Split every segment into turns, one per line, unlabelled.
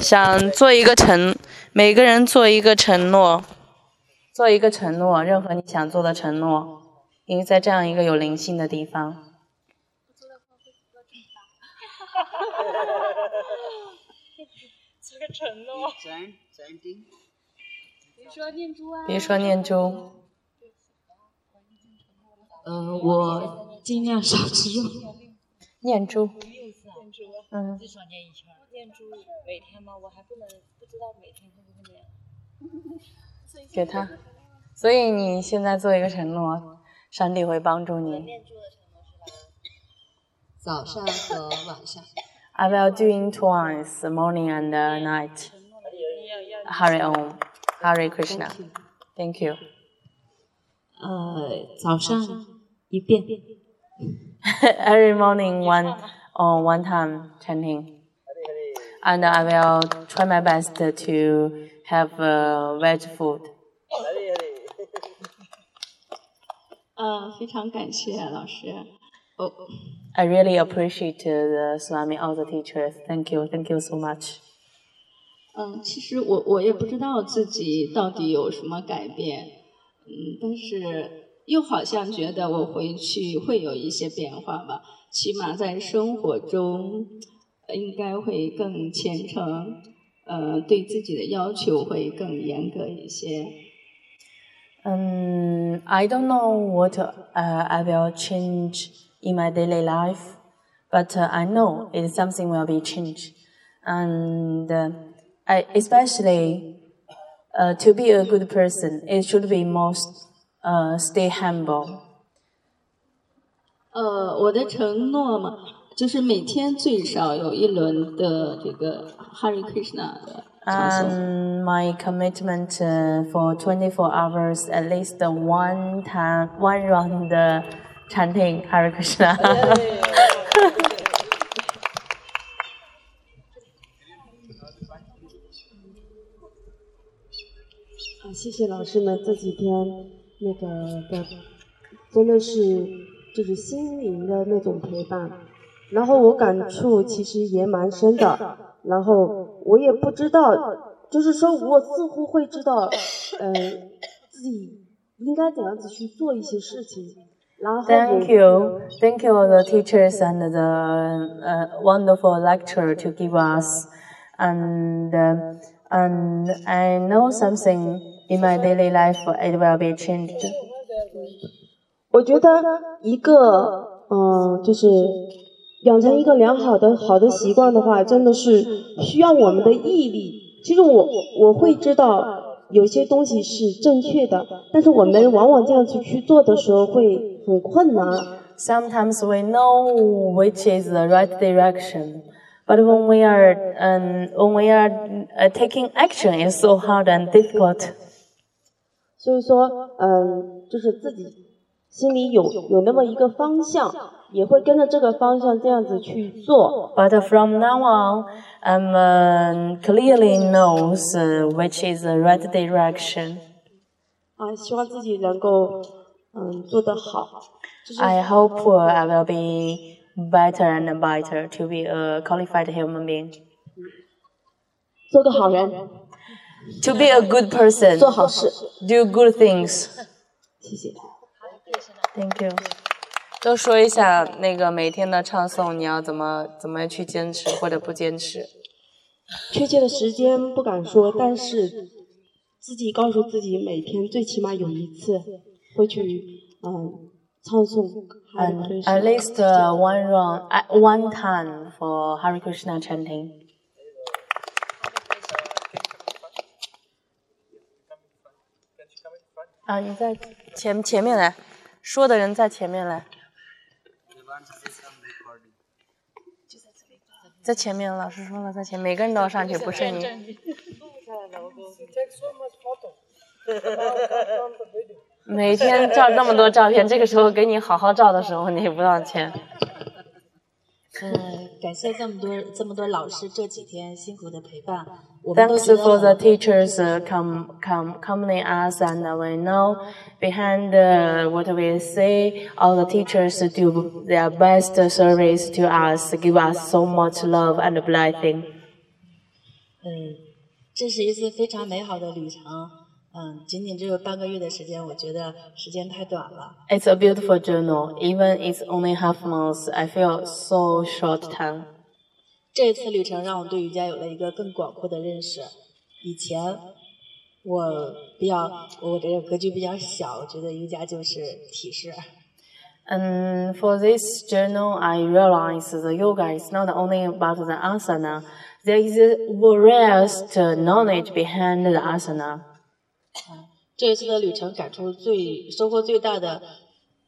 想做一个承，每个人做一个承诺，做一个承诺，任何你想做的承诺，因为在这样一个有灵性的地方。
做个承诺。
比如说念珠啊。
比如说念珠。
嗯，我尽量少吃肉。
念珠。
念珠。
嗯。
至少念一圈。念珠每天吗？我还不能不知道每天会不会念。
给他。所以你现在做一个承诺，上帝会帮助你。
念珠的承诺是吧？
早上和晚上。
I will doing twice, morning and night. Hurry on, hurry Krishna. Thank you.
呃，早上一遍。
Every morning one or one time chanting. And I will try my best to have uh, veg food.
呃，非常感谢老师。哦。
I really appreciate the Swami, all the teachers. Thank you, thank you so much.
嗯，其实我我也不知道自己到底有什么改变，嗯，但是又好像觉得我回去会有一些变化吧，起码在生活中 应该会更虔诚，呃，对自己的要求会更严格一些。
Um, I don't know what uh, I will change in my daily life, but uh, I know it is something will be changed, and uh, I, especially uh, to be a good person, it should be most uh, stay humble.
呃，我的承诺嘛， 就是每天最少有一轮的这个 Hari Krishna 的唱诵。
And my commitment uh, for 24 hours, at least one time, one round uh, chanting Hare Krishna.
啊，谢谢老师们这几天那个的，真的是就是心灵的那种陪伴，然后我感触其实也蛮深的，然后我也不知道，就是说我似乎会知道，呃，自己应该怎样子去做一些事情，然后
Thank you, thank you all the teachers and the uh, wonderful lecture to give us, and uh, and I know something in my daily life it will be changed.
我觉得一个，嗯、就是养成一个良好的好的习惯的话，真的是需要我们的毅力。其实我我会知道有些东西是正确的，但是我们往往这样子去做的时候会很困难。
Sometimes we know which is the right direction, but when we are um, when we are uh, taking action, it's so hard and difficult.
所以说，嗯，就是自己心里有有那么一个方向，也会跟着这个方向这样子去做。
But from now on, um, uh, clearly knows uh, which is the right direction.
啊，希望自己能够，嗯，做得好。就是
I hope uh, I will be better and better to be a qualified human being,
做个好人，
to be a good person,
做好事。
do good things.
谢谢。
Thank you. 都说一下那个每天的唱诵，你要怎么怎么去坚持或者不坚持？
确切的时间不敢说，但是自己告诉自己，每天最起码有一次会去嗯唱诵
at least uh, one round, at one time for Hare Krishna chanting. 啊，你在前前面来，说的人在前面来，在前面，老师说了，在前，每个人都要上去，不是你。每天照那么多照片，这个时候给你好好照的时候，你也不道歉。
嗯，感谢这么多这么多老师这几天辛苦的陪伴，我们都
Thanks
觉得
for the
很
teachers uh, come come accompany us, and we know behind uh, what we say, all the teachers do their best service to us, give us so much love and blessing.
嗯，这是一次非常美好的旅程。 嗯，仅仅只有半个月的时间，我觉得时间太短了。
It's a beautiful journal. Even it's only half months, I feel so short time.
这次旅程让我对瑜伽有了一个更广阔的认识。以前我比较我这个格局比较小，我觉得瑜伽就是体式。
And for this journal, I realized the yoga is not only about the asana. There is a vast knowledge behind the asana.
这一次的旅程感触最收获最大的，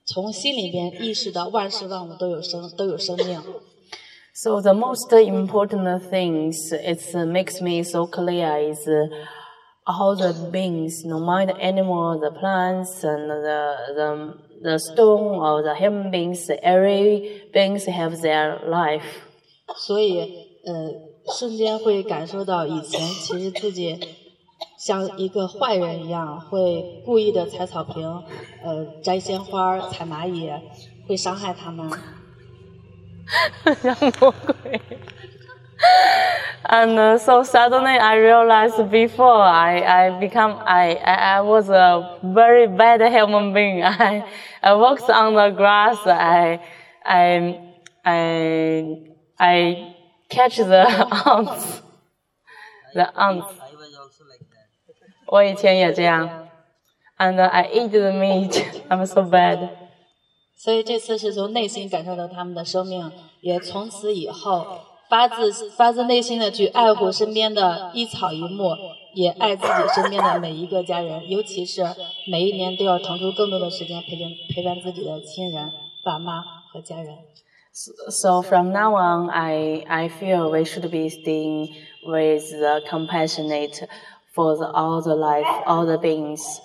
从心里边意识到万事万物都有生都有生命。
So the most important things it makes me so clear is uh, all the beings, no matter the animal, the plants, and the the the stone or the human beings, every beings have their life.
所以，呃，瞬间会感受到以前其实自己像一个坏人一样，会故意的踩草坪，呃，摘鲜花、踩蚂蚁，会伤害他们。
像魔鬼 and so suddenly I realized before I, I become I, I, I was a very bad human being. I I walked on the grass. I I I I catch the ants. The ants. 我以前也这样。And I eat the meat. I'm so bad.
所以这次是从内心感受到他们的生命，也从此以后发自发自内心的去爱护身边的一草一木，也爱自己身边的每一个家人，尤其是每一年都要腾出更多的时间陪伴陪伴自己的亲人、爸妈和家人。
So from now on, I, I feel we should be staying with the compassionate for the, all the life, all the beings,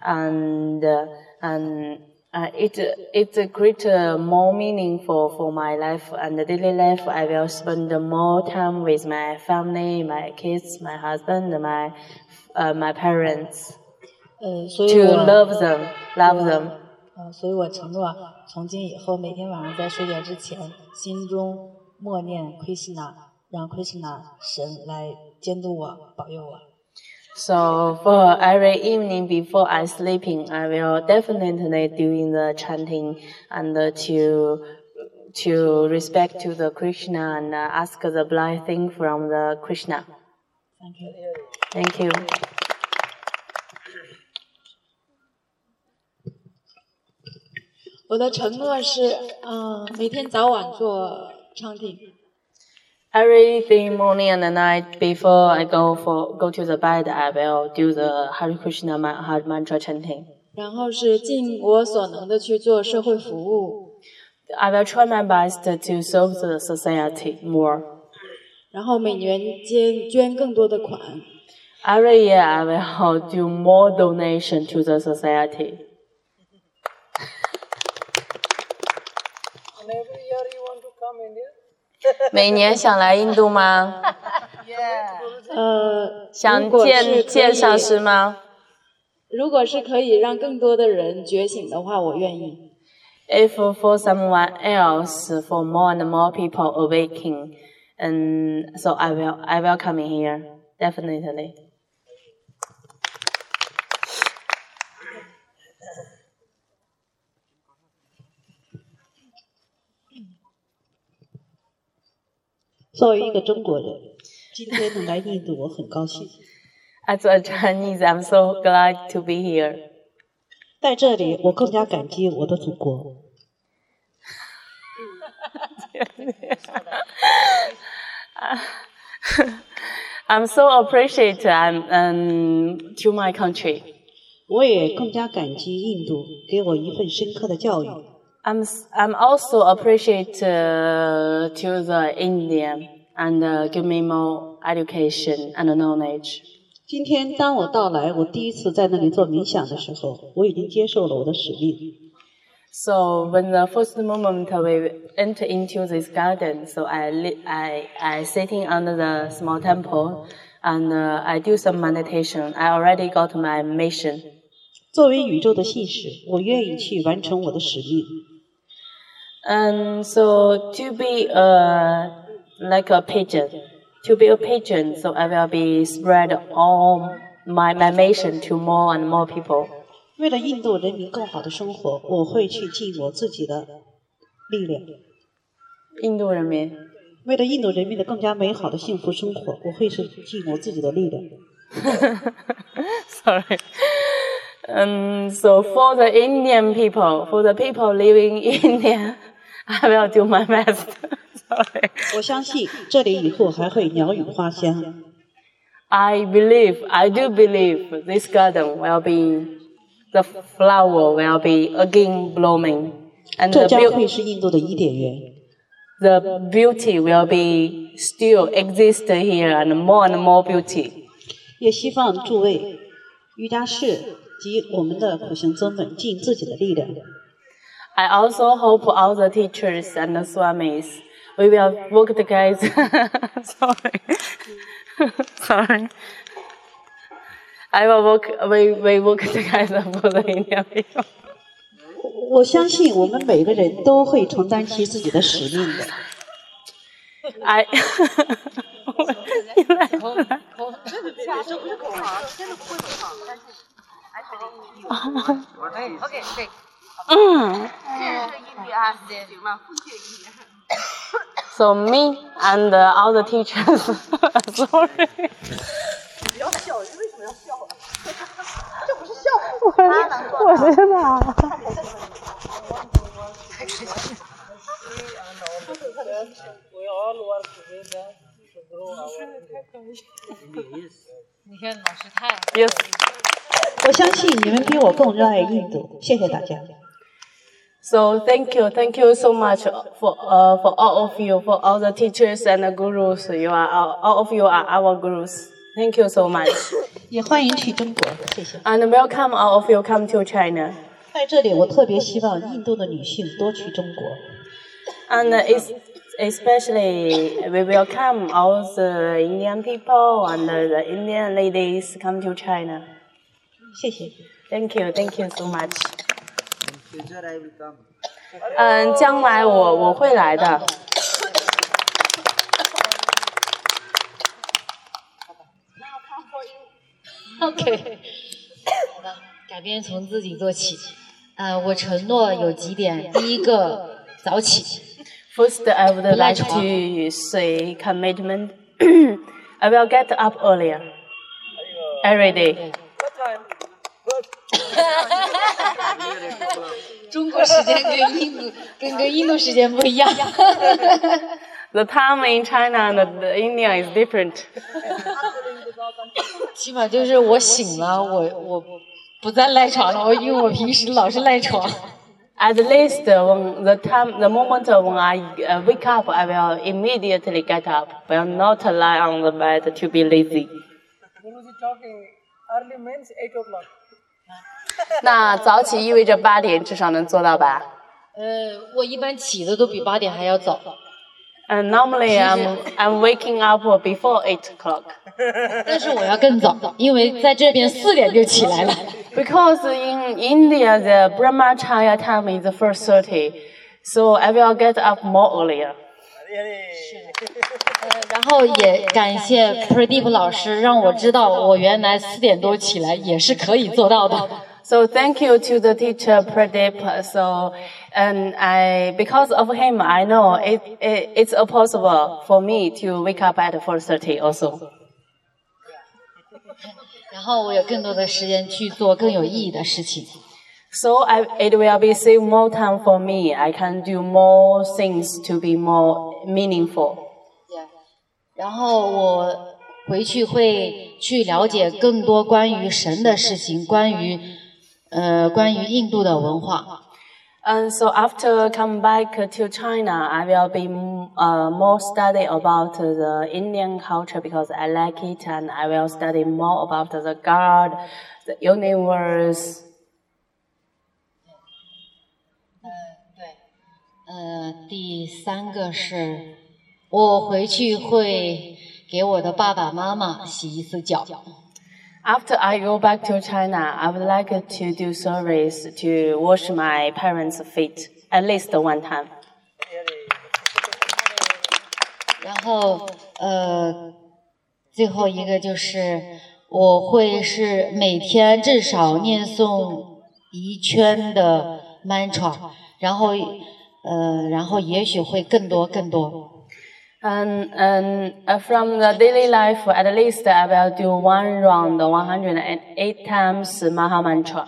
and uh, and uh, it it's a great uh, more meaningful for my life and the daily life. I will spend more time with my family, my kids, my husband, my uh, my parents
呃，所以
to
我
love them, love them.
呃，所以我承诺，从今以后每天晚上在睡觉之前，心中默念 Krishna，让 Krishna 神来监督我、保佑我。
So for every evening before I sleeping, I will definitely doing the chanting and uh, to to respect to the Krishna and uh, ask the blessing from the Krishna.
Thank you。
Thank you.
我的承诺是，嗯、每天早晚做唱听，
Every day morning and night before I go for go to the bed, I will do the Hare Krishna ma- Hare mantra chanting.
然后是尽我所能的去做社会服务，
I will try my best to serve the society more.
然后每年捐捐更多的款。
Every year, I will do more donation to the society. 每年想来印度吗？
呃，
想见见上师吗
如果是可以让更多的人觉醒的话，我愿意。
？If for someone else, for more and more people awakening, and so I will, I will come in here definitely.
作为一个中国人，今天能来印度，我很高兴。
As a Chinese, I'm so glad to be here.
在这里，我更加感激我的祖国。
I'm so appreciate um, um, to my country.
我也更加感激印度给我一份深刻的教育。
I'm s- I'm also appreciate uh, to the India and uh, give me more education and knowledge.
今天当我到来，我第一次在那里做冥想的时候，我已经接受了我的使命。
So when the first moment we enter into this garden, so I li- I I sitting under the small temple and uh, I do some meditation. I already got my mission.
作为宇宙的信使，我愿意去完成我的使命。
And so to be uh, like a pigeon, to be a pigeon, so I will be spread all my, my mission to more and more people.
为了印度人民更好的生活，我会去尽我自己的力量。
印度人民。
为了印度人民的更加美好的幸福生活，我会是尽我自己的力量。
Sorry. Um, so for the Indian people, for the people living in India, I will do my best. Sorry.
我相信这里以后还会鸟语花香。
I believe, I do believe this garden will be, the flower will be again blooming. And
这
the,
将
beau-
会是印度的伊甸园。
the beauty will be still exist here and more and more beauty.
也希望诸位瑜伽士及我们的苦行僧们尽自己的力量。
I also hope all the teachers and the swamis, we will work together. Sorry. Sorry. I will work, we, we work together for the Indian people.
我相信我们每个人都会承担起自己的使命的。
I So me and all the teachers. 哈哈哈不要
笑，为什么要笑？这不是笑话。我知道。
你看老师太。
Yes。
我相信你们比我更热爱印度，谢谢大家。
So thank you, thank you so much for uh, for all of you, for all the teachers and the gurus. You are all, all of you are our gurus. Thank you so much,
也欢迎去中国，谢谢。
and welcome all of you come to China.
在这里，我特别希望印度的女性多去中国。
And it's, especially we welcome all the Indian people and the Indian ladies come to China.
谢谢。
Thank you, thank you so much. 嗯，将来我我会来的。
OK，好的，改变从自己做起。呃，我承诺有几点，第一个早起
，First, I would like。to say commitment. I will get up earlier every day.
中国时间跟印度跟跟印度时间不一样。
The time in China and the India is different.
起码就是我醒了，我我不再赖床了，我因为我平时老是赖床。
At least uh, when the time, the moment when I uh, wake up, I will immediately get up. Will not lie on the bed to be lazy.
Guruji talking early means 8 o'clock.
那早起意味着八点至少能做到吧？
呃，我一般起的都比八点还要早
，And normally I'm I'm waking up before eight o'clock
但是我要更早，因为在这边四点就起来了。
because in India the Brahmacharya time is first thirty, so I will get up more earlier.
呃然后也感谢 Pradeep 老师，让我知道我原来四点多起来也是可以做到的。
So thank you to the teacher Pradeep. So, and I, because of him, I know it, it it's possible for me to wake up at 4:30 also.
然后我有更多的时间去做更有意义的事情。
So I, it will be save more time for me. I can do more things to be more meaningful.
然后我回去会去了解更多关于神的事情，关于 呃关于印度的文化。
And so after come back to China, I will be mm, uh, more study about the Indian culture because I like it, and I will study more about the God, the universe.
呃，第三个是，我回去会给我的爸爸妈妈洗一次脚。
After I go back to China, I would like to do service to wash my parents' feet at least one time.
然后呃，最后一个就是我会是每天至少念诵一圈的 mantra，然后呃，然后也许会更多更多。
And, and uh, from the daily life, at least I will do one round, 108 times Maha Mantra.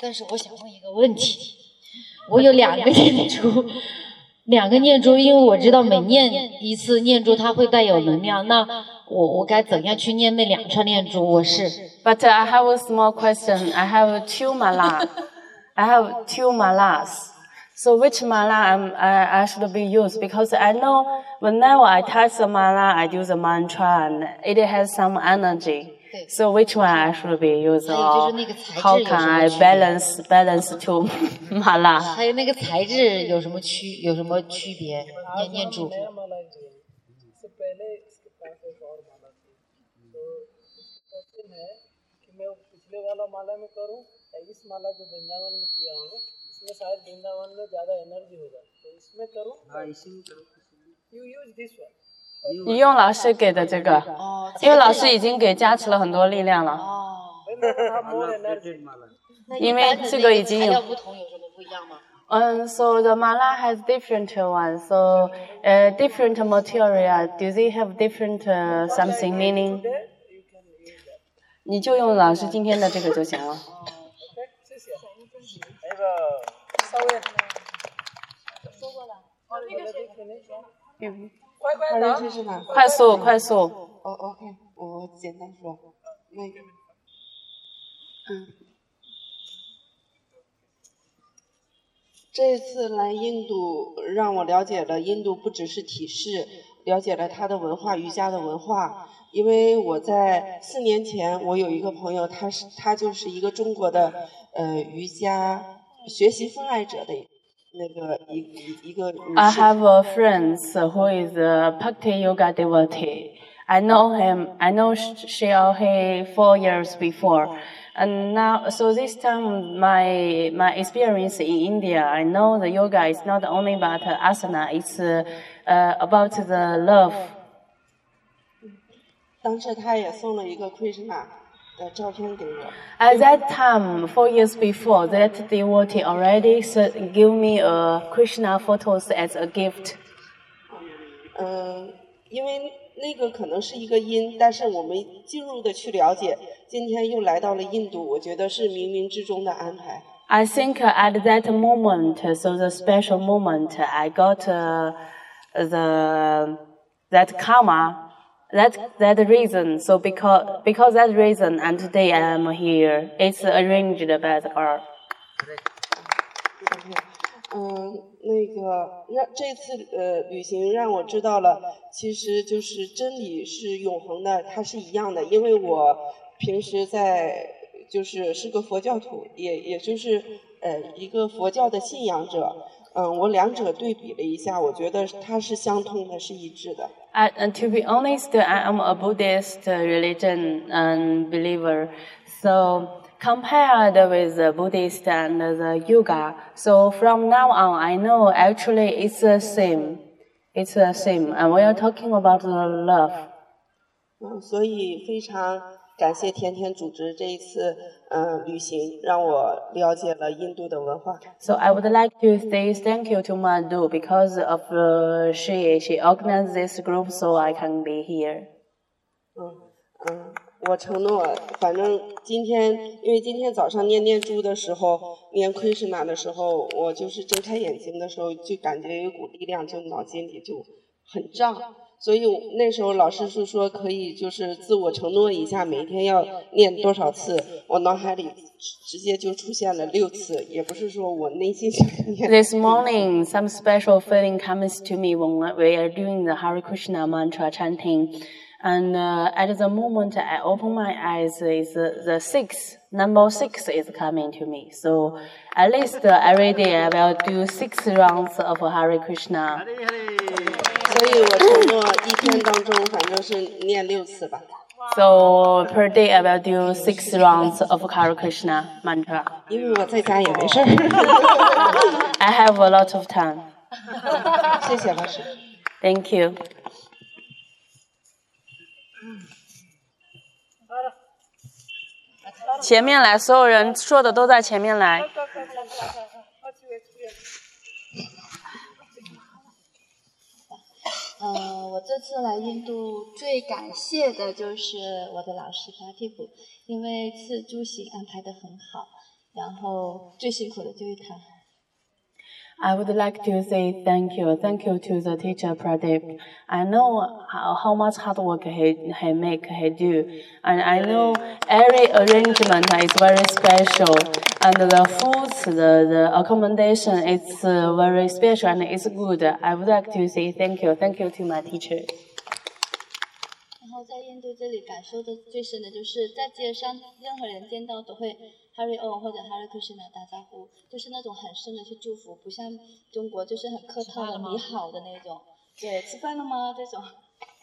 但是我想问一个问题，我有两个念珠，两个念珠，因为我知道每念一次念珠它会带有能量，那我我该怎样去念那两串念珠？我是
But uh, I have a small question. I have two mala. I have two malas. So which mala I'm, I, I should be used? Because I know whenever I touch the mala, I do the mantra and it has some energy. So which one I should be used?
还有就是
Or
那个材质
how
有
can
什么
I
区别？
balance balance two mala?
还有那个材质有什么区有什么区别？念念珠。
नया माला है इससे पहले इसके पास एक और माला थी तो question है कि मैं वो पिछले वाला माला में करूं या इस माला जो वृंदावन में किया हूँ इसमें शायद वृंदावन में ज़्यादा एनर्जी होगा तो इसमें करूं you use this one
你用老师给的这个，
哦，
因为老师已经给加持了很多力量了。
哦，
Vrindavan have more energy
那
因为
一般的
这
那材
个已经有
料不同有什么不一样吗？
Um, so the mala has different ones. So uh, different material. Do they have different uh, something meaning? 你就用老师今天的这个就行了。
谢谢那个 稍微说过了
嗯，
快快
好人
答
去是吧？
快速，快速。
哦，OK，我简单说，那个，嗯，这次来印度，让我了解了印度不只是体式，了解了它的文化，瑜伽的文化。因为我在四年前，我有一个朋友，他是他就是一个中国的呃瑜伽学习分爱者的那个一一一个女
I
士。
have a friend who is a Bhakti yoga devotee. I know him. I know sh- she or he four years before, and now so this time my my experience in India. I know the yoga is not only about asana. It's uh, uh, about the love.
当时他也送了一个 Krishna 的照片给我。
At that time, four years before, that devotee already s- give me a Krishna photos as a gift.
嗯，因为那个可能是一个因，但是我们进入的去了解，今天又来到了印度，我觉得是冥冥之中的安排。
I think uh, at that moment, uh, so the special moment, uh, I got uh, the that karma, That that reason. So because because that reason, and today I am here. It's arranged by the
car. 嗯，那个让这次呃旅行让我知道了，其实就是真理是永恒的，它是一样的。因为我平时在就是是个佛教徒，也也就是呃一个佛教的信仰者。嗯，我两者对比了一下，我觉得它是相通的，是一致的。
I, and to be honest, I am a Buddhist uh, religion and believer. So compared with the Buddhist and the yoga, so from now on, I know actually it's the same. It's the same. And we are talking about the love.
嗯，所以非常 感谢甜甜组织这一次嗯旅行，让我了解了印度的文化。
So I would like to say thank you to Madhu because of uh, she she organized this group so I can be here.
嗯嗯，我承诺，反正今天因为今天早上念念珠的时候，念 Krishna 的时候，我就是睁开眼睛的时候，就感觉有一股力量，就脑筋里就很胀。所以我那时候老师是说可以就是自我承诺一下，每天要念多少次，我脑海里直接就出现了六次，也不是说我内心想念。
This morning, some special feeling comes to me when we are doing the Hare Krishna mantra chanting. And uh, at the moment I open my eyes, is uh, the six, number six is coming to me. So at least uh, every day I will do six rounds of Hare Krishna.
所 以我承诺一天当中反正是念六次吧。
So per day I will do six rounds of Hare Krishna mantra.
因为我在家也没事儿。
I have a lot of time.
谢谢老师。
Thank you. 前面来，所有人说的都在前面来。
呃，我这次来印度最感谢的就是我的老师巴提普，因为次出行安排的很好，然后最辛苦的就是他。
I would like to say thank you, thank you to the teacher Pradeep. I know how, how much hard work he, he make, he do, and I know every arrangement is very special, and the food, the, the accommodation, it's uh, very special and it's good. I would like to say thank you, thank you to my teacher.
然后在印度这里感受的最深的就是在街上任何人见到都会 Hare Om 或者 Hare Krishna 打招呼，就是那种很深的去祝福，不像中国就是很客套的你好的那种，对，吃饭了吗这种。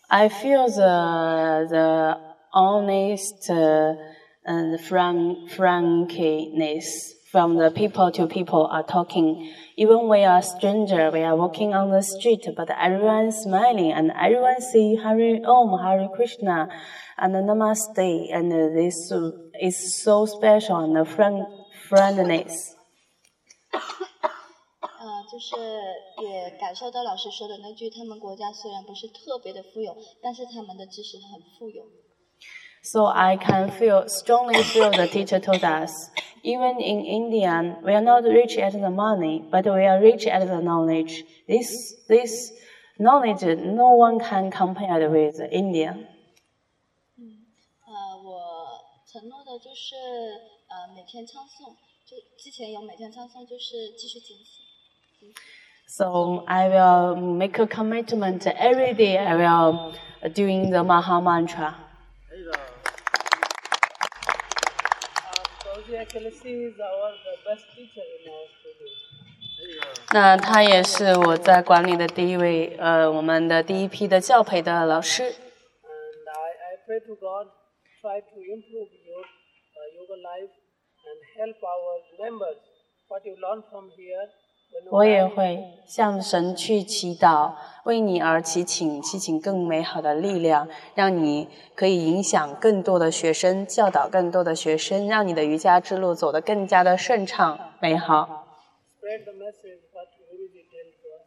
I feel the the honest. Uh, and frank frankness from the people to people are talking. Even we are stranger, we are walking on the street, but everyone smiling and everyone say Hari Om, Hari Krishna, and Namaste, and this is so special and friend friendliness.
呃，就是也感受到老师说的那句，他们国家虽然不是特别的富有，但是他们的知识很富有。
So I can feel strongly feel the teacher told us, even in India, we are not rich at the money, but we are rich at the knowledge. This this knowledge no one can compare with India.
呃，我承诺的就是呃每天唱诵，就之前有每天唱诵，就是继续坚持。
So I will make a commitment every day. I will doing the Maha Mantra.
Fauzi actually she is our the best teacher in our studio.
那他也是我在馆里的第一位，呃，我们的第一批的教培的老师。
And I, I pray to God, try to improve your uh, yoga life and help our members. What you learn from here, when you
我也会向神去祈祷，为你而祈请，祈请更美好的力量，让你可以影响更多的学生，教导更多的学生，让你的瑜伽之路走得更加的顺畅美好。
spread the message what Guruji tell to us.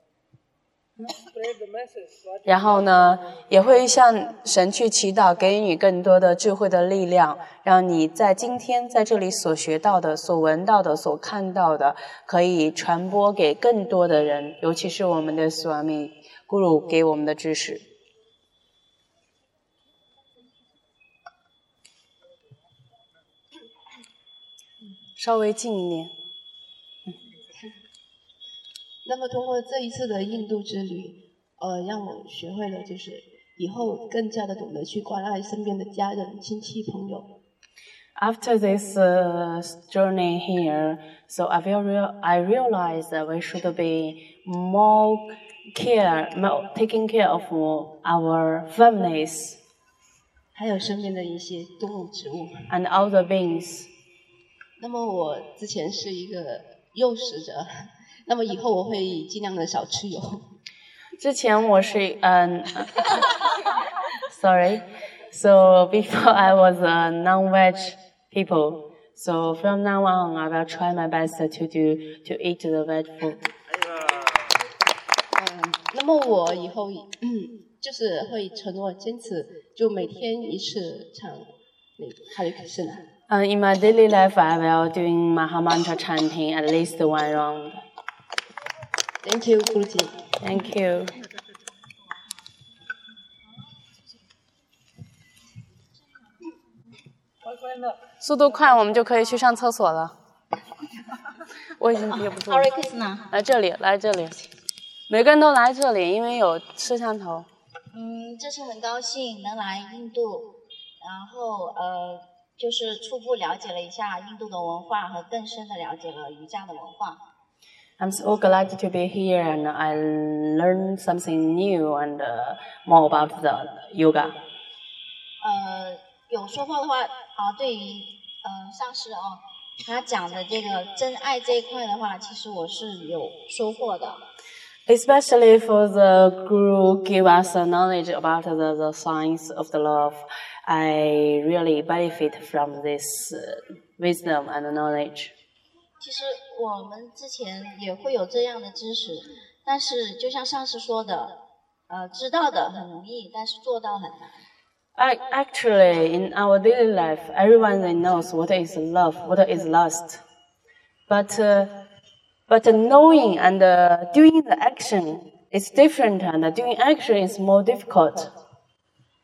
Spread the message what
然后呢，也会向神去祈祷，给予你更多的智慧的力量，让你在今天在这里所学到的、所闻到的、所看到的，可以传播给更多的人，尤其是我们的 Swami Guru 给我们的知识。稍微近一点。
那么通过这一次的印度之旅，呃，让我学会了就是以后更加的懂得去关爱身边的家人、亲戚、朋友。
After this uh, journey here, so I feel real, I realized that we should be more care, more taking care of our families
还有身边的一些动物、植物。
and other beings.
那么我之前是一个幼食者，那么以后我会尽量的少吃油。
之前我是嗯、sorry, so before I was a non-veg people, so from now on I will try my best to do to eat the veg food.
嗯，那么我以后嗯，就是会承诺坚持，就每天一次唱那个哈利克斯呢。
Uh, in my daily life, I will doing Maha Mantra chanting at least one round.
Thank you, Guruji.
Thank you. 速度快，我们就可以去上厕所了。我已经憋不住了。来这里，来这里，每个人都来这里，因为有摄像头。
嗯，这次很高兴能来印度，然后呃，就是初步了解了一下印度的文化和更深的了解了瑜伽的文化。
I'm so glad to be here and I learned something new and uh, more about the yoga.
呃，有说话的话啊，对于呃上师哦，他讲的这个真爱这一块的话，其实我是有收获的。
Especially for the guru give us the knowledge about the, the science of the love, I really benefit from this uh, wisdom and knowledge.
其实我们之前也会有这样的知识，但是就像上次说的，呃，知道的很容易，但是做到很难。
I, actually, in our daily life, everyone knows what is love, what is lust. But, uh, but knowing and uh, doing the action is different, and doing action is more difficult.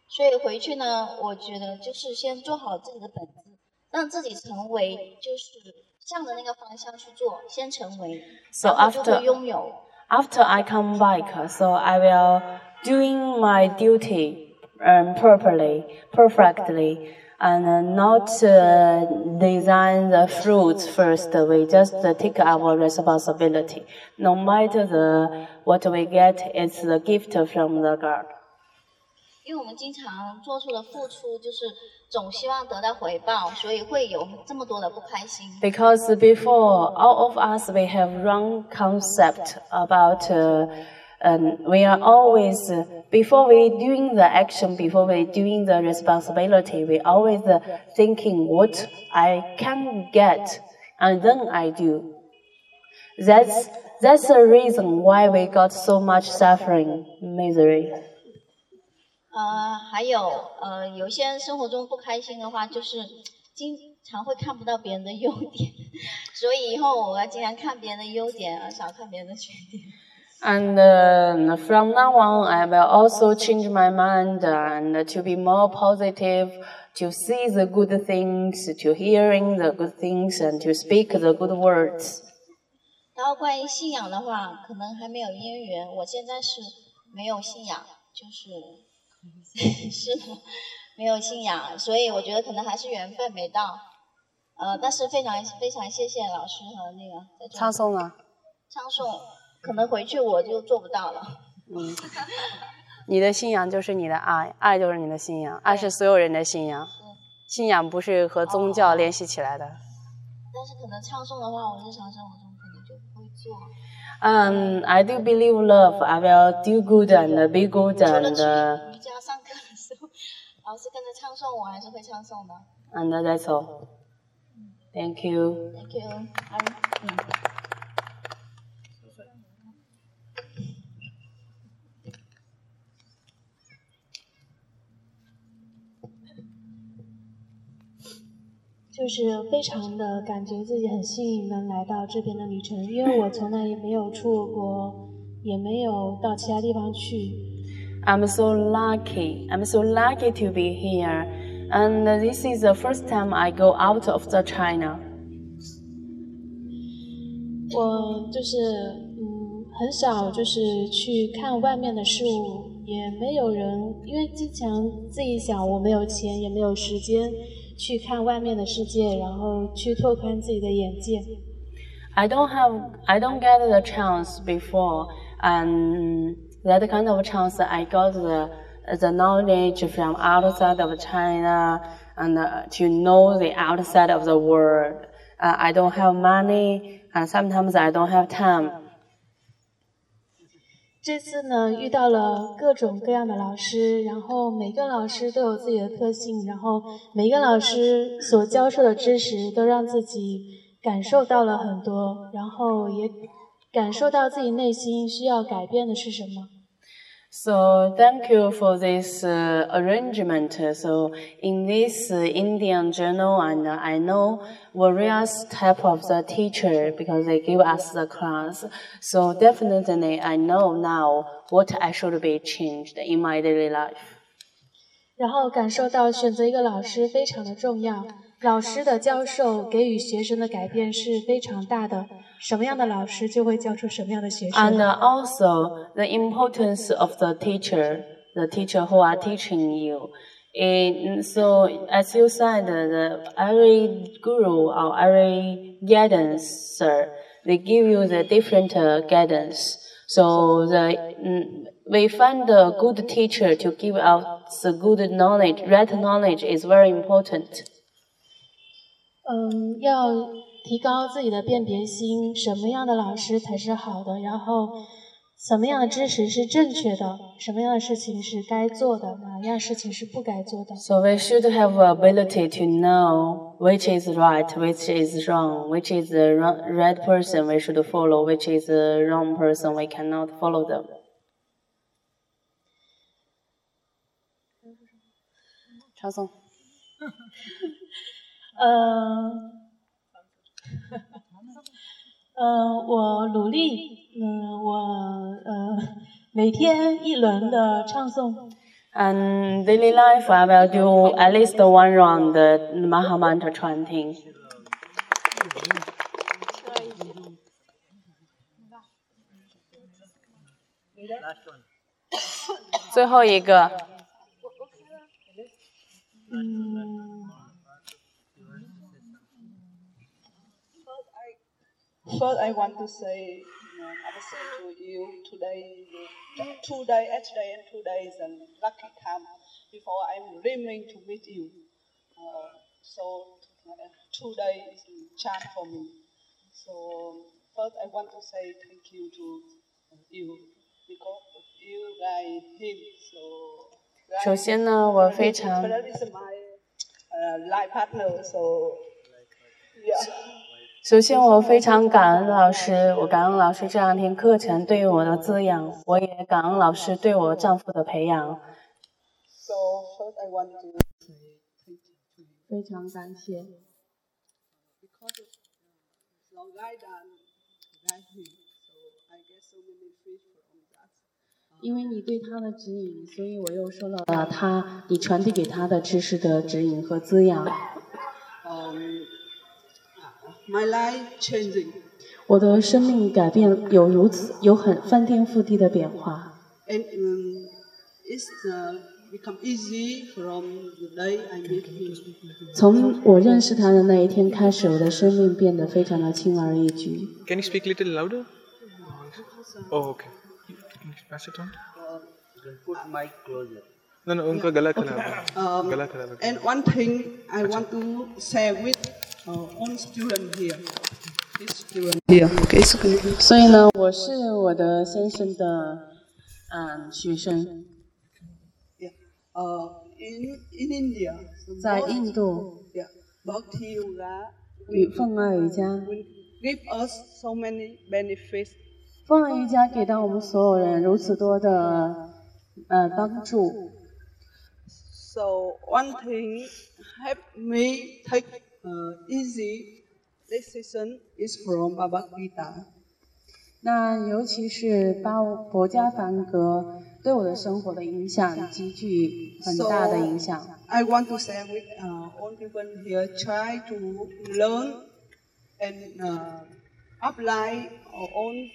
所以回去呢，我觉得就是先做好自己的本质，让自己成为就是 向着那个方向去做，先成为，
So
然后就
after
会拥有。
after I come back, so I will doing my duty um, properly, perfectly, and uh, not uh, design the fruits first. We just uh, take our responsibility. No matter the what we get, it's the gift from the God.
因为我们经常做出的付出，就是 总希望得到回报，所以会有这么多的不开心。
Because before, all of us we have wrong concept about. Uh, um, we are always uh, before we doing the action, before we doing the responsibility, we always uh, thinking what I can get, and then I do. That's that's the reason why we got so much suffering, misery.
呃，还有呃，有些人生活中不开心的话，就是经常会看不到别人的优点，所以以后我要经常看别人的优点，而少看别人的缺点。
And uh, from now on, I will also change my mind and to be more positive, to see the good things, to hearing the good things, and to speak the good words.
然后关于信仰的话，可能还没有因缘，我现在是没有信仰，就是是的，没有信仰，所以我觉得可能还是缘分没到。呃，但是非常非常谢谢老师和那个在这里
唱诵啊，
唱诵，可能回去我就做不到了。
嗯，你的信仰就是你的爱，爱就是你的信仰，爱是所有人的信仰，信仰不是和宗教联系起来的。
但是可能唱诵的话，我日常生活中可能就不会做。
Um, I do believe love. I will do good and be good and
去
uh,
瑜伽上课的时候，老师跟着唱诵，我还是会唱诵的。
and that's all. Thank you.
Thank you.
就是非常的感觉自己很幸运能来到这边的旅程，因为我从来也没有出过国，也没有到其他地方去。
I'm so lucky. I'm so lucky to be here. And this is the first time I go out of the China.
我就是嗯，很少就是去看外面的事物，也没有人，因为经常自己想我没有钱，也没有时间去看外面的世界，然后去拓宽自己的眼界。
I don't have, I don't get the chance before, and that kind of chance I got the the knowledge from outside of China and uh, to know the outside of the world. Uh, I don't have money, and sometimes I don't have time.
这次呢，遇到了各种各样的老师，然后每个老师都有自己的特性，然后每个老师所教授的知识都让自己感受到了很多，然后也 感受到自己内心需要改变的是什么。
So thank you for this uh, arrangement. So in this uh, Indian journal, and uh, I know various type of the teacher because they give us the class. So definitely I know now what I should be changed in my daily life.
然后感受到选择一个老师非常的重要， 老师的教授给予学生的改变是非常大的。什么样的老师就会教出什么样的学生。
And uh, also the importance of the teacher, the teacher who are teaching you. In, so as you said, the, every guru or every guidance, sir, they give you the different uh, guidance. So the mm, we find a good teacher to give out the good knowledge, right knowledge is very important.
嗯，要提高自己的辨别心，什么样的老师才是好的，然后 什么样的知识是正确的，什么样的事情是该做的，哪样事情是不该做的。
So we should have ability to know which is right, which is wrong, which is the ro- right person we should follow, which is the wrong person we cannot follow them.
唱诵。
呃，呃，我努力，嗯、我呃每天一轮的唱诵。
And daily life, I will do at least one round the Mahamantra chanting. 最后一个，
嗯，
First, I want to say, you know, I say to you today, two days, yesterday and two days, a lucky time before I'm dreaming to meet you. Uh, so uh, two days is a chance for me. So first, I want to say thank you to you because of you guide him. So
首先呢，我非常
But that is my uh, life partner. So yeah.
首先我非常感恩老师我感恩老师这两天课程对于我的滋养我也感恩老师对我丈夫的培养。非常感谢。因为你对他的指引所以我又收到了他你传递给他的知识的指引和滋养。
嗯 my life changing,
我的生命改变有如此有很翻天覆地的变化，
and um, it's uh, become easy from the day I meet him.
从我认识他的那一天开始，我的生命变得非常的轻而易举。
Can you speak a little louder? Oh, okay. Can you pass it on?
Put mic closer.
No, no, उनका गला खराब है.
Um,
गला खराब है.
and one thing I want to share with our own student here. This student here. Okay, so can you-
所以呢，我是我的先生的嗯学生
，Yeah. Uh, in in India,
在印度
yeah, Bhakti Yoga
与凤爱瑜伽
，will give us so many benefits.
凤爱瑜伽给到我们所有人如此多的呃帮助。
So one thing help me take uh, easy decision is from Bhagavad Gita.
那尤其是八佛家梵格对我的生活的影响，极具很大的影响。
I want to share with uh, all people here, try to learn and uh, apply our own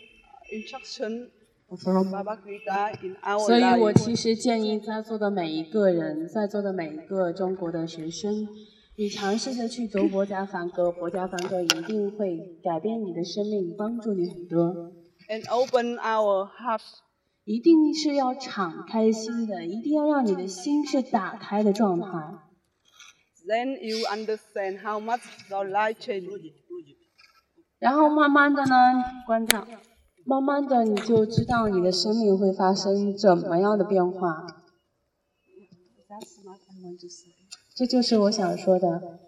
instruction from Bhagavad Gita in our life.
所以我其实建议在座的每一个人，在座的每一个中国的学生，你尝试着去读佛家梵歌，佛家梵歌一定会改变你的生命，帮助你很多。
And open our hearts
一定是要敞开心的，一定要让你的心是打开的状态。
then you understand how much the life changed.
然后慢慢的呢，关掉，慢慢的你就知道你的生命会发生怎么样的变化。
That's what I want to say.
这就是我想说的。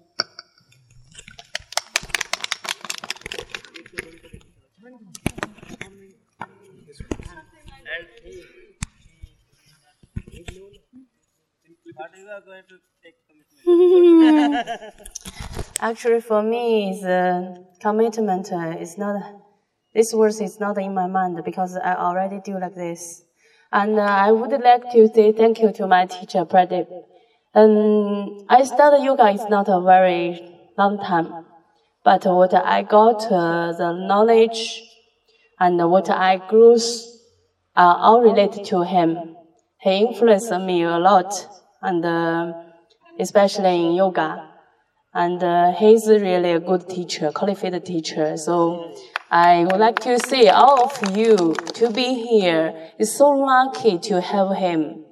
Actually, for me, the commitment uh, is not. This words is not in my mind because I already do like this, and uh, I would like to say thank you to my teacher Pradeep. Um, I started yoga is not a very long time, but what I got uh, the knowledge and what I grew are all related to him. He influenced me a lot, and uh, especially in yoga. And uh, he's really a good teacher, qualified teacher. So I would like to say all of you to be here is so lucky to have him.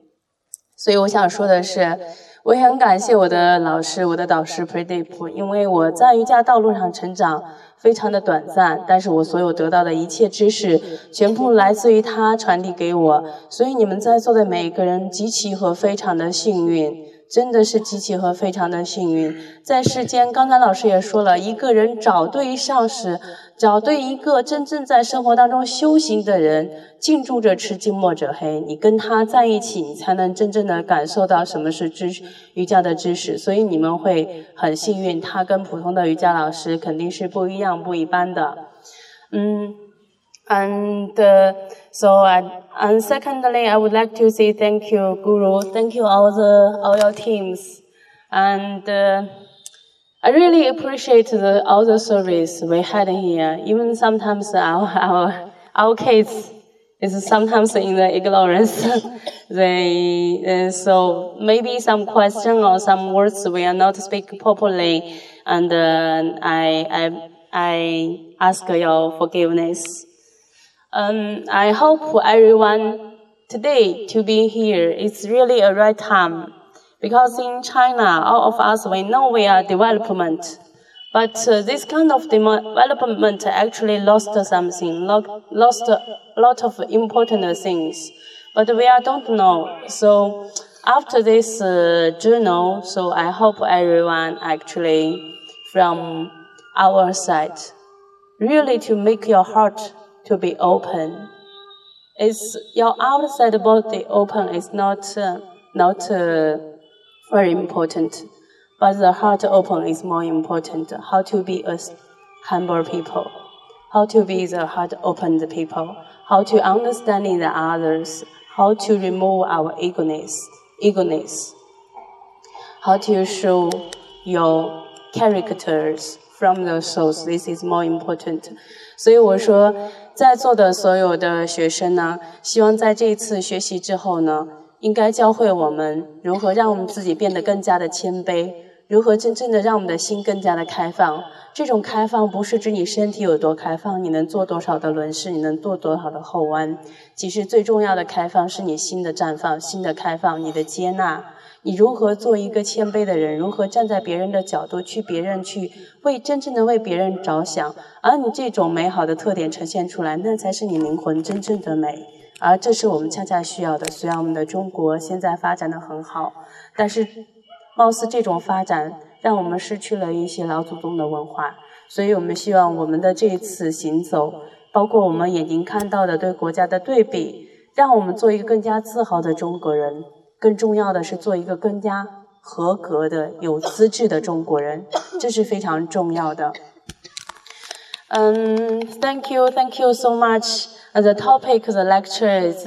所以我想说的是， 我也很感谢我的老师，我的导师 Pradeep，因为我在瑜伽道路上成长，非常的短暂，但是我所有得到的一切知识，全部来自于他传递给我。所以你们在座的每一个人极其和非常的幸运。真的是极其和非常的幸运，在世间，刚才老师也说了，一个人找对上司，找对一个真正在生活当中修行的人，近朱者赤，近墨者黑，你跟他在一起，你才能真正的感受到什么是知瑜伽的知识。所以你们会很幸运，他跟普通的瑜伽老师肯定是不一样、不一般的。嗯。And so, I and secondly, I would like to say thank you, Guru. Thank you all the all your teams, and uh, I really appreciate the, all the service we had here. Even sometimes our our our kids is sometimes in the ignorance. they uh, so maybe some question or some words we are not speak properly, and uh, I I I ask your forgiveness. Um, I hope for everyone today to be here. It's really a right time because in China, all of us we know we are development, but uh, this kind of development actually lost something, lost a lot of important things, but we are don't know. So after this uh, journal, so I hope everyone actually from our side really to make your heart to be open. It's your outside body open is not uh, not uh, very important, but the heart open is more important. How to be a humble people, how to be the heart open people, how to understanding the others, how to remove our eagerness, eagerness, how to show your characters from the souls. This is more important. 所以我说，在座的所有的学生呢，希望在这一次学习之后呢，应该教会我们如何让我们自己变得更加的谦卑，如何真正的让我们的心更加的开放。这种开放不是指你身体有多开放，你能做多少的轮式，你能做多少的后弯。其实最重要的开放是你心的绽放，心的开放，你的接纳。你如何做一个谦卑的人？如何站在别人的角度去别人去为真正的为别人着想？而你这种美好的特点呈现出来，那才是你灵魂真正的美。而这是我们恰恰需要的。虽然我们的中国现在发展的很好，但是貌似这种发展让我们失去了一些老祖宗的文化。所以我们希望我们的这一次行走，包括我们眼睛看到的对国家的对比，让我们做一个更加自豪的中国人。更重要的是做一个更加合格的、有资质的中国人，这是非常重要的。嗯，Thank you, thank you so much. The topic, the lecture is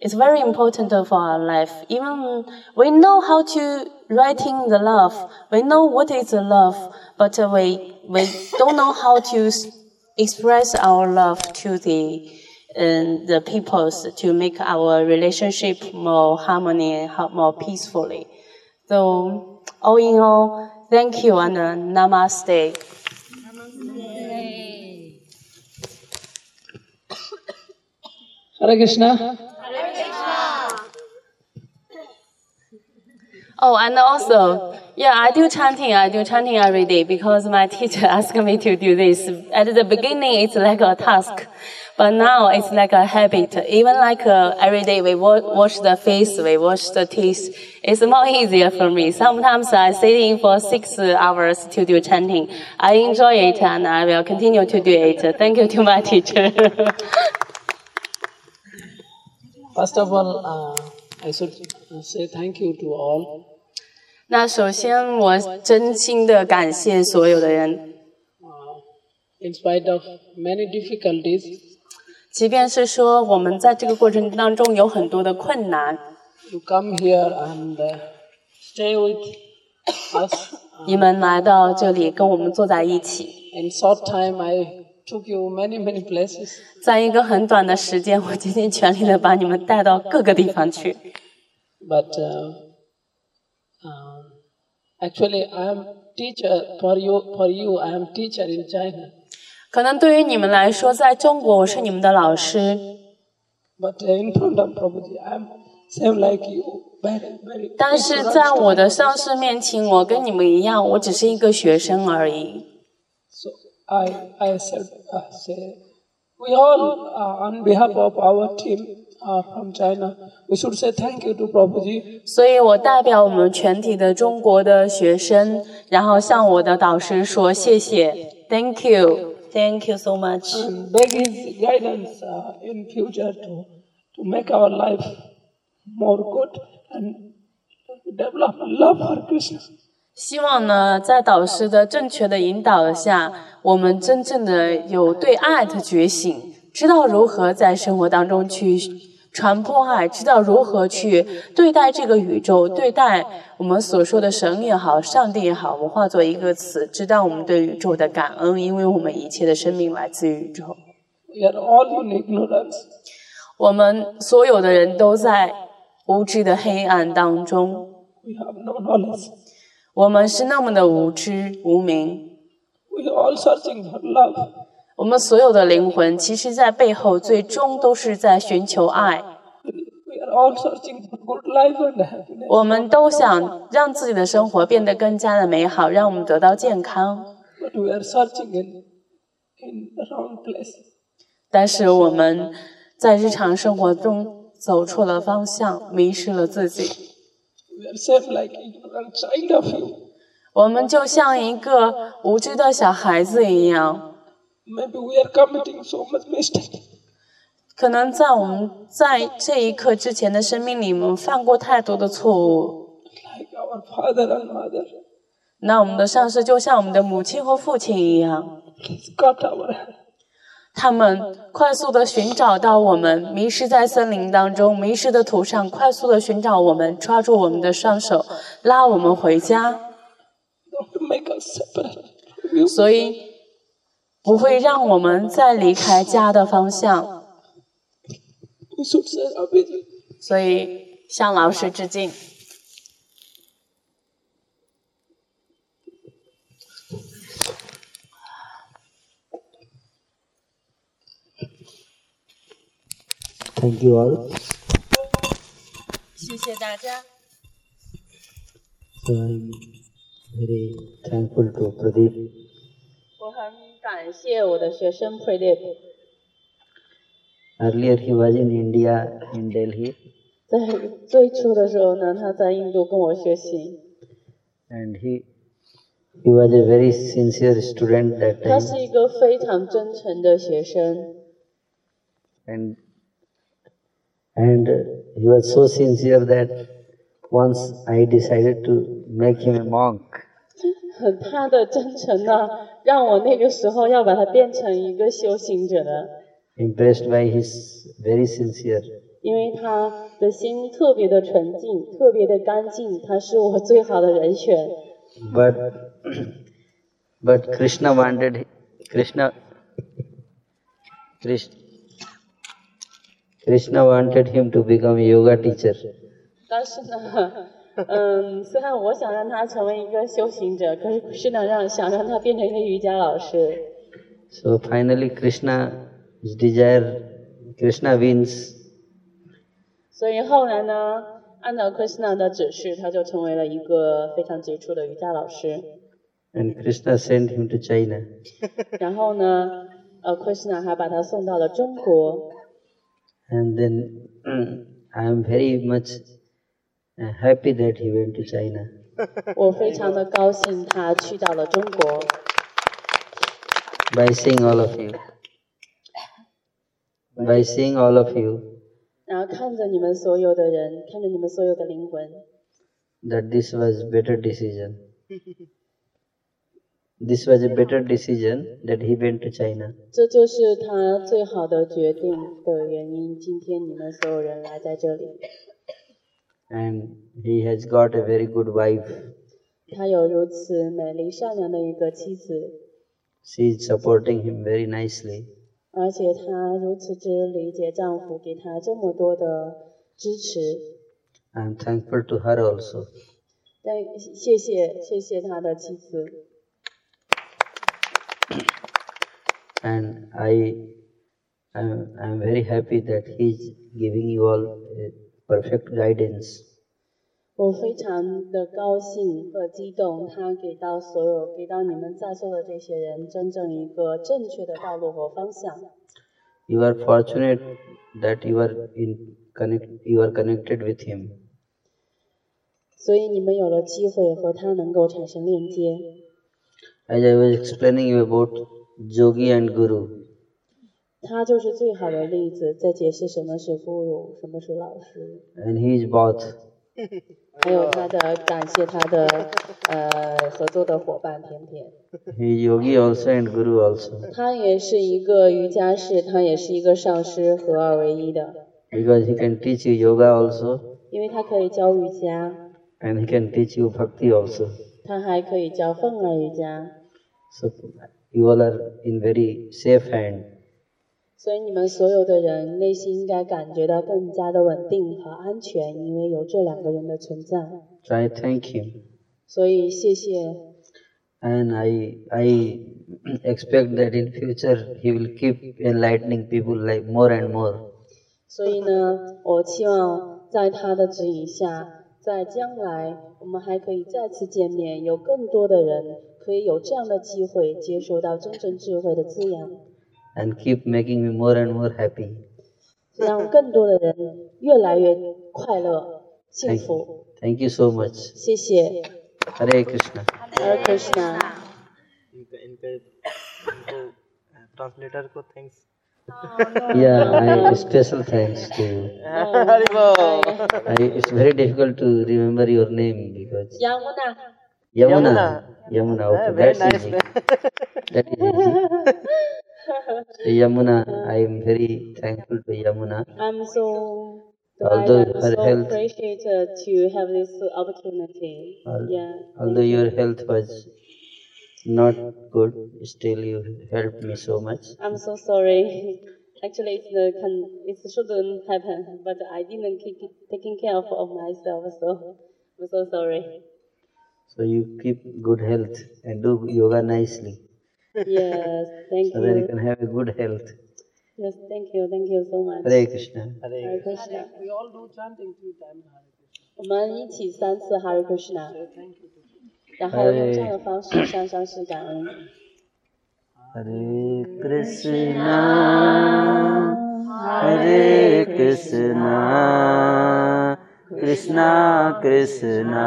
is very important for our life. Even we know how to writing the love, we know what is the love, but we we don't know how to express our love to the and the peoples to make our relationship more harmony and more peacefully. So all in all, thank you and uh, namaste.
Hare Krishna.
Oh, and also, yeah, I do chanting. I do chanting every day because my teacher asked me to do this. At the beginning, it's like a task. But now it's like a habit. Even like uh, every day we wash the face, we wash the teeth. It's more easier for me. Sometimes I sit in for six hours to do chanting. I enjoy it and I will continue to do it. Thank you to my teacher.
First of all, uh, I should say thank you to all.
那首先，我真心的感谢所有的人。
In spite of many difficulties.
即便是说我们在这个过程当中有很多的困难，你们来到这里跟我们坐在一起。在一个很短的时间，我竭尽全力的把你们带到各个地方去。
But actually, I am teacher for you. For you, I am teacher in China.
可能对于你们来说，在中国我是你们的老师。But in front of Prabhuji, I'm same like you. 但是在我的上司面前，我跟你们一样，我只是一个学生而已。
I, I said, uh, say, we all, uh, on behalf of our team uh, from China, we should say thank you to Prabhuji
所以我代表我们全体的中国的学生，然后向我的导师说谢谢，Thank you，Thank you so much。
and beg his guidance uh, in future to, to make our life more good and develop love for Krishna.
希望呢，在导师的正确的引导下，我们真正的有对爱的觉醒，知道如何在生活当中去传播爱，知道如何去对待这个宇宙，对待我们所说的神也好，上帝也好，我们化作一个词，知道我们对宇宙的感恩，因为我们一切的生命来自于宇宙。
We are all in ignorance.
我们所有的人都在无知的黑暗当中
，We have no knowledge.
我们是那么的无知无明。
We are all searching for love.
我们所有的灵魂，其实在背后最终都是在寻求爱。
We are all searching for good life and happiness.
我们都想让自己的生活变得更加的美好，让我们得到健康。
But we are searching in, in the wrong place.
但是我们在日常生活中走错了方向，迷失了自己。我们就像一个无知的小孩子一样。可能在我们在这一刻之前的生命里我们犯过太多的错误。那我们的上司就像我们的母亲和父亲一样。他们快速的寻找到我们，迷失在森林当中，迷失的途上，快速的寻找我们，抓住我们的双手，拉我们回家。所以不会让我们再离开家的方向。所以向老师致敬。
Thank you all.
谢谢大家。
So I'm very thankful to Pradeep
我很感谢我的学生 Pradip，
Earlier he was in India, in Delhi,
在最初的时候呢，他在印度跟我学习，
and he he was a very sincere student that
他
time,
是一个非常真诚的学生，
and and he was so sincere that once I decided to make him a monk.
他的真诚呢，让我那个时候要把他变成一个修行者的，
Impressed by his very sincere,
因为他的心特别的纯净，特别的干净，他是我最好的人选。
but but Krishna wanted Krishna Krishna Krishna wanted him to become a yoga teacher.
但是呢，嗯，虽然我想让他成为一个修行者，可是是呢让想让他变成一个瑜伽老师。
So finally, Krishna's desire, Krishna wins,
所以后来呢，按照 Krishna 的指示，他就成为了一个非常杰出的瑜伽老师。
and Krishna sent him to China.
然后呢，呃，Krishna 还把他送到了中国。
And then I am very much uh, happy that he went to China.
我非常的高兴他去到了中国。
By seeing all of you, by seeing all of you,
然后看着你们所有的人，看着你们所有的灵魂，
that this was better decision. This was a better decision that he went to China.
这就是他最好的决定的原因。今天你们所有人来在这里，
And he has got a very good wife.
他有如此美丽善良的一个妻子，
She is supporting him very nicely.
而且她如此之理解丈夫，给他这么多的支持。
I am thankful to her also.
但谢谢谢谢他的妻子，
And I am I am very happy that he is giving you all a perfect guidance.
我非常的高兴和激动，他给到所有给到你们在座的这些人真正一个正确的道路和方向。
You are fortunate that you are in connect you are connected with him.
所以你们有了机会和他能够产生链接。
As I was explaining you about Yogi and Guru,
他就是最好的例子，在解释什么是 guru，什么是老师
，and he is both.
还有他的感谢他的呃合作的伙伴甜甜。
He Yogi also and Guru also.
他也是一个瑜伽士，他也是一个上师，合二为一的
，Because he can teach you yoga also
因为他可以教瑜伽
，and he can teach you bhakti also.
他还可以教奉爱瑜伽。
So you all are in very safe hand.
所以你们所有的人内心应该感觉到更加的稳定和安全，因为有这两个人的存在。
So I thank him.
所以谢谢
，And I I expect that in future he will keep enlightening people like more and more.
所以呢，我期望在他的指引下，在将来我们还可以再次见面，有更多的人可以有这样的机会接受到真正智慧的滋养，
and keep making me more and more happy.
让更多的人越来越快乐、幸
Thank,
福。
thank you so much.
谢谢，
Hare Krishna.
Hare Krishna。
इनका इनका इनको translator को thanks
Yeah, I special thanks to you. I, it's very difficult to remember your name because Yamuna。Yamuna. Yamuna. Okay,
very
that's
nice
easy.
name.
That is easy. So Yamuna, I am very thankful to Yamuna.
I'm so
Although
glad, I'm
her
so
health-
appreciated to have this opportunity.
Al-
Yeah.
Although your health was not good, still you helped me so much.
I'm so sorry. Actually, it's the con- it shouldn't happen, but I didn't keep taking care of, of myself, so I'm so sorry.
So you keep good health and do yoga nicely.
Yes, thank
so that you
you.
can have a good health.
Yes, thank you, thank you so much.
Hare Krishna.
Hare Krishna.
We all do chanting three times Hare
我们一起三次 Hare Krishna，然后用这样的方式向上师感恩。
Hare Krishna, Hare Krishna, Krishna Krishna,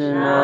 Krishna